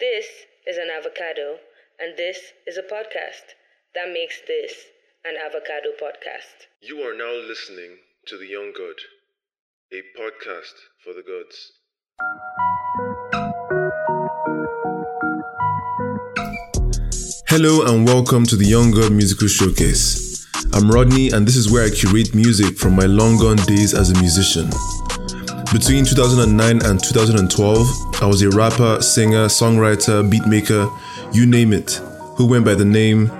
This is an avocado, and this is a podcast that makes this an avocado podcast. You are now listening to The Young God, a podcast for the gods. Hello and welcome to the Young God Musical Showcase. I'm Rodney, and this is where I curate music from my long gone days as a musician. Between 2009 and 2012, I was a rapper, singer, songwriter, beatmaker, you name it, who went by the name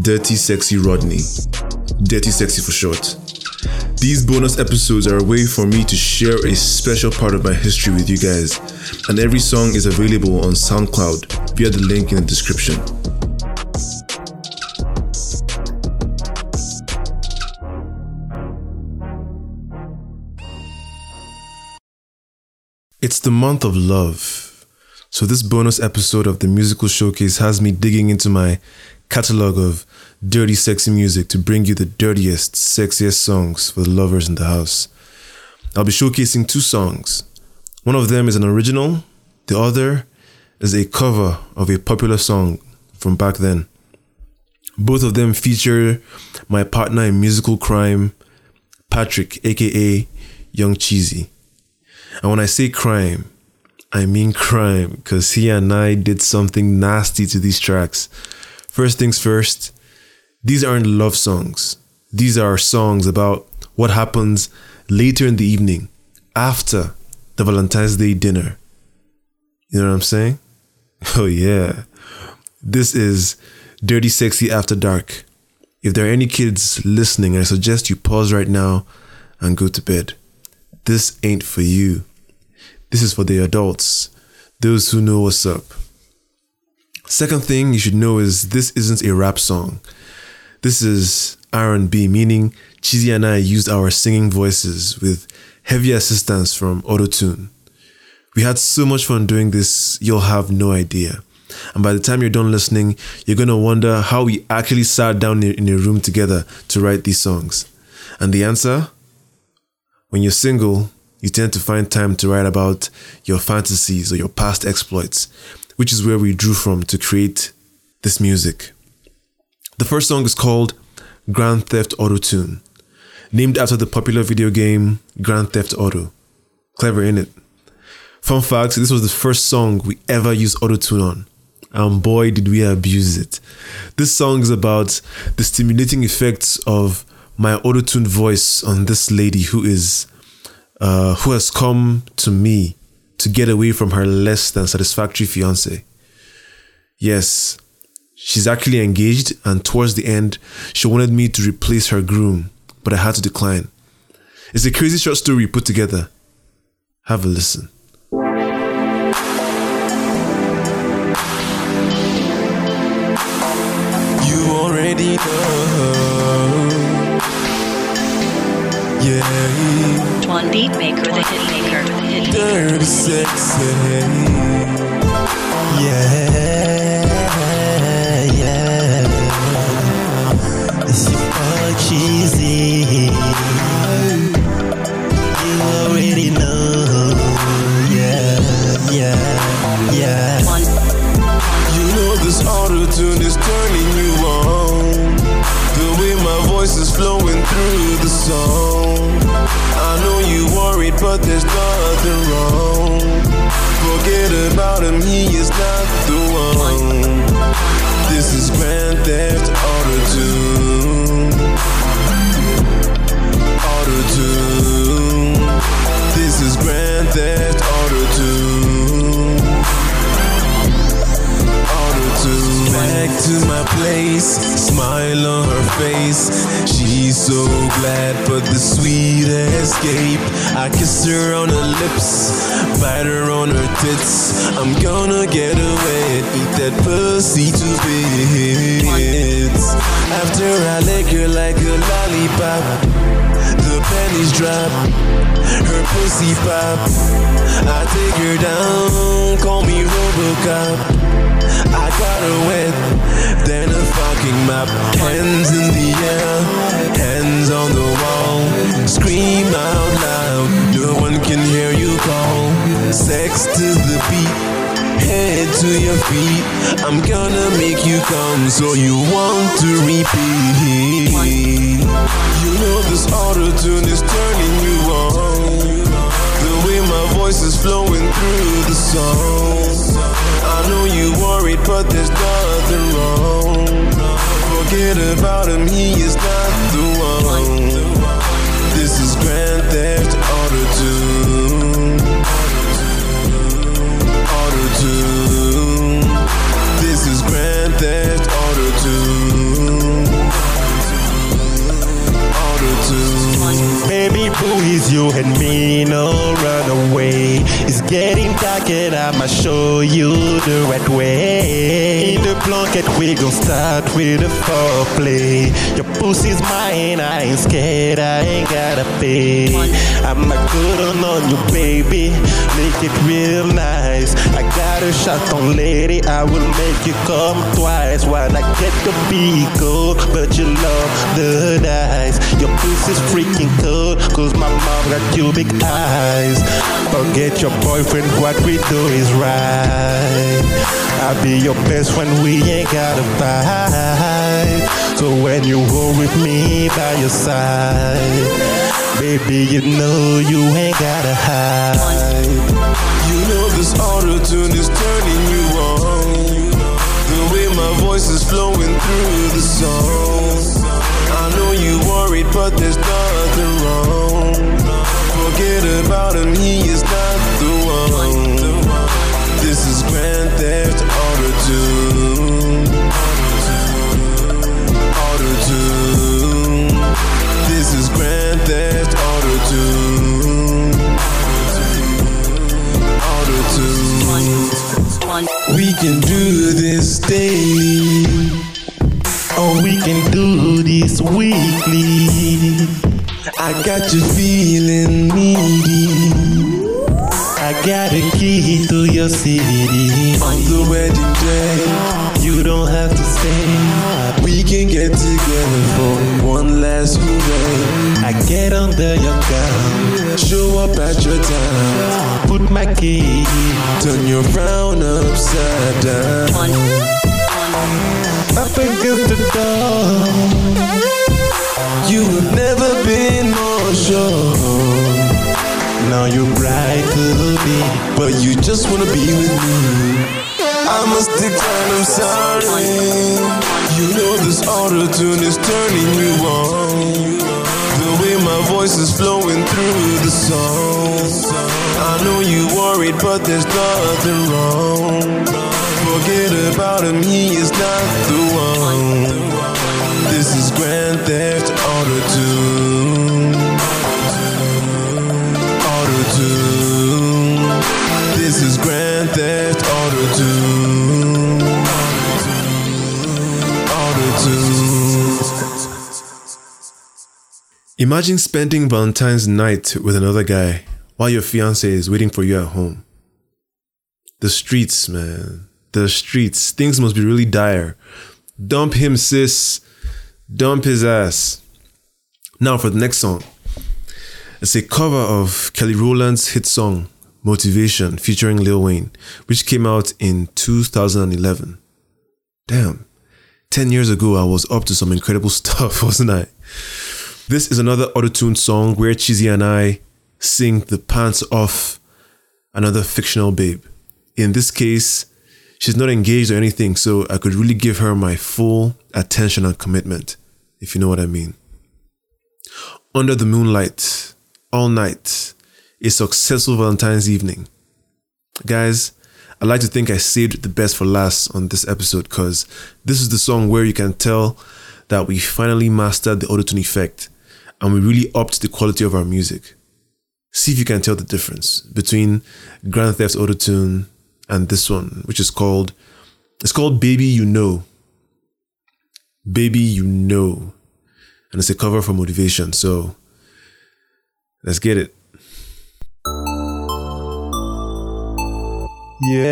Dirty Sexy Rodney. Dirty Sexy for short. These bonus episodes are a way for me to share a special part of my history with you guys, and every song is available on SoundCloud via the link in the description. It's the month of love. So, this bonus episode of the musical showcase has me digging into my catalog of dirty, sexy music to bring you the dirtiest, sexiest songs for the lovers in the house. I'll be showcasing two songs. One of them is an original, the other is a cover of a popular song from back then. Both of them feature my partner in musical crime, Patrick, aka Yung Cheesy. And when I say crime, I mean crime because he and I did something nasty to these tracks. First things first, these aren't love songs. These are songs about what happens later in the evening after the Valentine's Day dinner. You know what I'm saying? Oh, yeah. This is Dirty Sexy After Dark. If there are any kids listening, I suggest you pause right now and go to bed. This ain't for you. This is for the adults, those who know what's up. Second thing you should know is this isn't a rap song. This is R&B, meaning Cheesy and I used our singing voices with heavy assistance from Autotune. We had so much fun doing this, you'll have no idea. And by the time you're done listening, you're going to wonder how we actually sat down in a room together to write these songs. And the answer? When you're single, you tend to find time to write about your fantasies or your past exploits, which is where we drew from to create this music. The first song is called Grand Theft Auto Tune, named after the popular video game Grand Theft Auto. Clever, in it? Fun fact this was the first song we ever used autotune on. And boy, did we abuse it. This song is about the stimulating effects of my autotune voice on this lady who is uh, who has come to me to get away from her less than satisfactory fiance. Yes, she's actually engaged, and towards the end, she wanted me to replace her groom, but I had to decline. It's a crazy short story put together. Have a listen. You already know. Yeah. One beat maker, the hit maker, the hit maker. Dirty sexy. Yeah. Escape. I kiss her on her lips, bite her on her tits. I'm gonna get away and eat that pussy to bits. After I lick her like a lollipop, the pennies drop, her pussy pop. I take her down, call me Robocop. I got her wet, then a fucking map. Hands in the air, hands on the wall. Scream out loud, no one can hear you call. Sex to the beat, head to your feet. I'm gonna make you come so you want to repeat. You know this auto tune is turning you on. The way my voice is flowing through the song. I know you worried, but there's nothing wrong. Forget about him, he is not the one. Grand Theft Auto Tune. Auto Tune. This is Grand Theft Auto Tune. Auto Tune. Baby boo is you and me, getting and I'ma show you the right way. In the blanket, we gon' start with a foreplay. Your pussy's mine, I ain't scared, I ain't gotta pay. I'ma good on, on you, baby. Make it real nice. I got a shot on lady, I will make you come twice. Why I get the beat cold, but you love the dice. Your pussy's freaking cold, cause my mom got cubic eyes. Forget your boyfriend, what we do is right. I'll be your best when we ain't gotta fight. So when you hold with me by your side, baby, you know you ain't gotta hide. You know this auto tune is turning you on. The way my voice is flowing through the song. I know you worried, but there's nothing can do this daily. Or we can do this weekly. I got you feeling needy I got a key to your city. on the wedding day. You don't have to stay. We can get together for one last hooray. I get under your gown. Show up at your town. Put my key. Turn your frown upside down. Up against the door. You have never been more sure. Now you're bright to be. But you just wanna be with me. I must decline, I'm sorry. You know this auto tune is turning you on. The way my voice is flowing through the song. I know you worried, but there's nothing wrong. Forget about him, he is not the one. This is Grand Theft Auto Tune. Auto Tune. This is Grand Theft Auto tune. Imagine spending Valentine's night with another guy while your fiance is waiting for you at home. The streets, man. The streets. Things must be really dire. Dump him, sis. Dump his ass. Now for the next song. It's a cover of Kelly Rowland's hit song, Motivation, featuring Lil Wayne, which came out in 2011. Damn. 10 years ago, I was up to some incredible stuff, wasn't I? This is another autotune song where Cheesy and I sing the pants off another fictional babe. In this case, she's not engaged or anything, so I could really give her my full attention and commitment, if you know what I mean. Under the moonlight, all night, a successful Valentine's evening. Guys, I like to think I saved the best for last on this episode because this is the song where you can tell that we finally mastered the autotune effect and we really upped the quality of our music. See if you can tell the difference between Grand Theft Auto Tune and this one, which is called it's called Baby You Know. Baby You Know. And it's a cover for motivation. So let's get it. Yeah,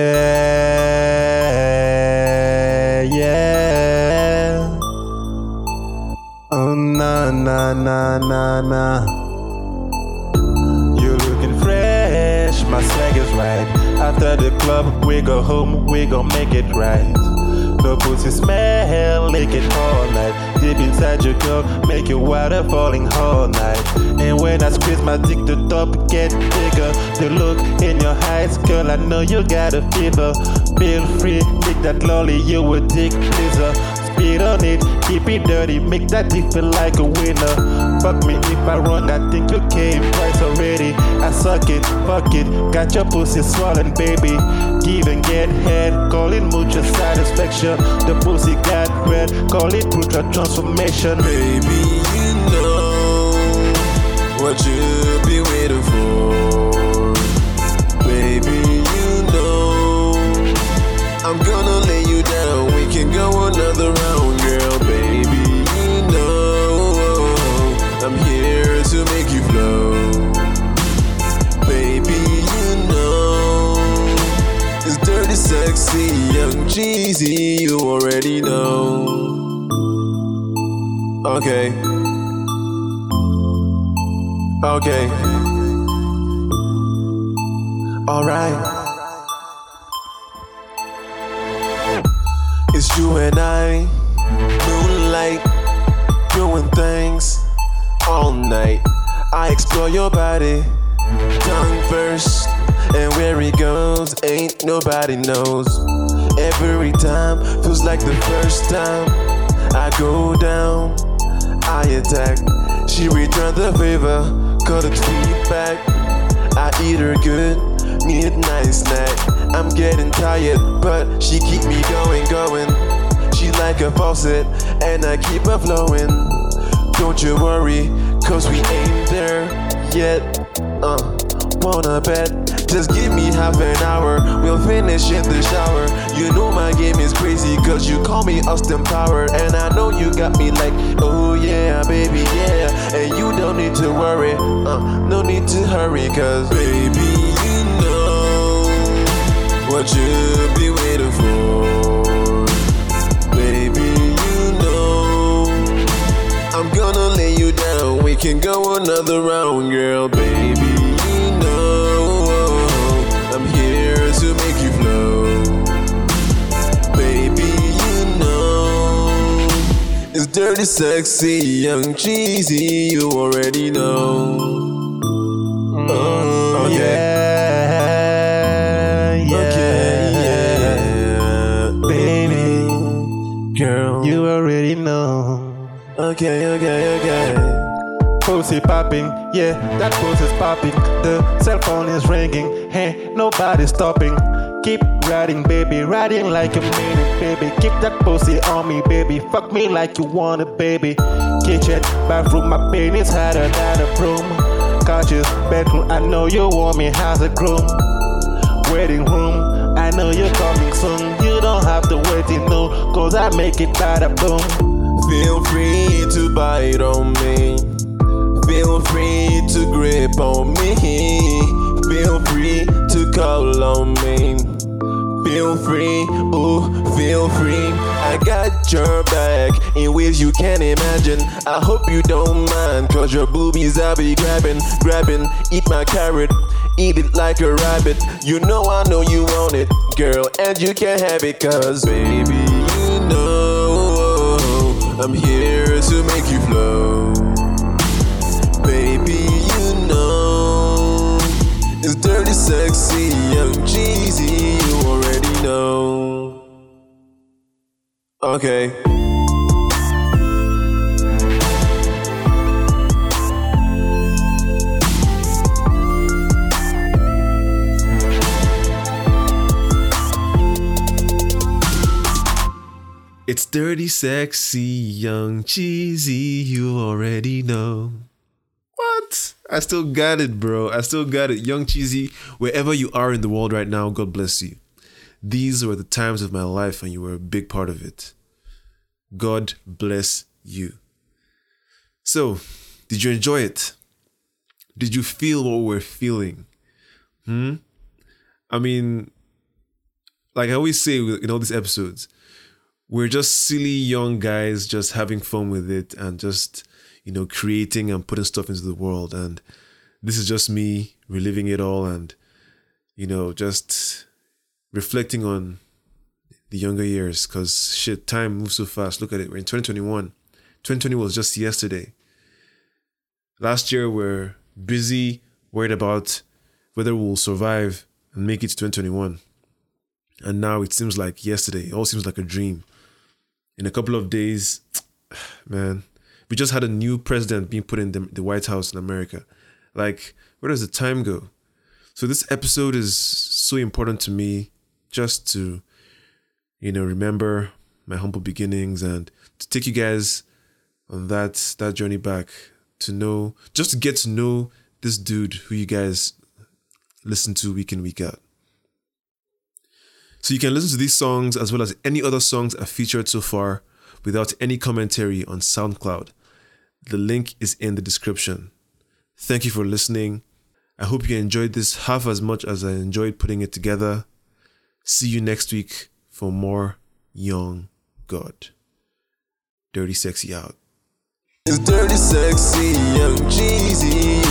na, na, na, na, na. You're looking fresh, my swag is right. After the club, we go home, we gon' make it right. No pussy smell, lick it all night. Deep inside your girl, make your water falling all night. When I squeeze my dick, the top get bigger. The look in your eyes, girl, I know you got a fever. Feel free, lick that lolly, you a dick pleaser. Spit on it, keep it dirty, make that dick feel like a winner. Fuck me if I wrong, I think you came twice already. I suck it, fuck it, got your pussy swollen, baby. Give and get head, call it mutual satisfaction. The pussy got red, call it brutal transformation. Baby, what you Okay. Alright. It's you and I, moonlight, doing things all night. I explore your body, tongue first, and where it goes, ain't nobody knows. Every time feels like the first time. I go down, I attack. She return the favor, cut it sweet back. I eat her good, midnight snack. I'm getting tired, but she keep me going, going. She like a faucet, and I keep her flowing. Don't you worry, cause we ain't there yet. Uh, wanna bet? Just give me half an hour, we'll finish in the shower. You know my game is crazy, cause you call me Austin Power. And I know you got me like, oh yeah, baby, yeah. And you don't need to worry, uh, no need to hurry, cause baby, you know what you be waiting for. Baby, you know I'm gonna lay you down. We can go another round, girl. Baby, dirty, sexy, young, cheesy. You already know. Oh, yeah, yeah, Okay, yeah. baby. Girl. You already know. Okay, okay, okay. Pussy popping, yeah, that pussy's popping. The cell phone is ringing, hey, nobody's stopping. Keep riding, baby, riding like a minute, baby. Keep that pussy on me, baby. Fuck me like you want it, baby. Kitchen, bathroom, my penis hotter than a broom. Couches, bedroom, I know you want me as a groom. Waiting room, I know you're coming soon. You don't have to wait, you know, cause I make it bada boom. Feel free to bite on me. Feel free to grip on me. Feel free to call on me. Feel free, ooh, feel free. I got your back in ways you can't imagine. I hope you don't mind, cause your boobies I'll be grabbing, grabbing. Eat my carrot, eat it like a rabbit. You know I know you want it, girl, and you can have it, cause baby, you know I'm here to make you flow. Dirty, sexy, young, cheesy. You already know. Okay. It's dirty, sexy, young, cheesy. You already know. What? I still got it, bro. I still got it. Young, cheesy, wherever you are in the world right now, God bless you. These were the times of my life and you were a big part of it. God bless you. So, did you enjoy it? Did you feel what we're feeling? Hmm? I mean, like I always say in all these episodes, we're just silly young guys just having fun with it and just, you know, creating and putting stuff into the world. And this is just me reliving it all and you know, just reflecting on the younger years because shit, time moves so fast. Look at it. We're in 2021. 2020 was just yesterday. Last year, we're busy, worried about whether we'll survive and make it to 2021. And now it seems like yesterday. It all seems like a dream. In a couple of days, man, we just had a new president being put in the, the White House in America. Like, where does the time go? So this episode is so important to me just to, you know, remember my humble beginnings and to take you guys on that that journey back to know just to get to know this dude who you guys listen to week in week out. So you can listen to these songs as well as any other songs I've featured so far without any commentary on SoundCloud. The link is in the description. Thank you for listening. I hope you enjoyed this half as much as I enjoyed putting it together. See you next week for more Young God. Dirty Sexy out. It's dirty, sexy, young, cheesy,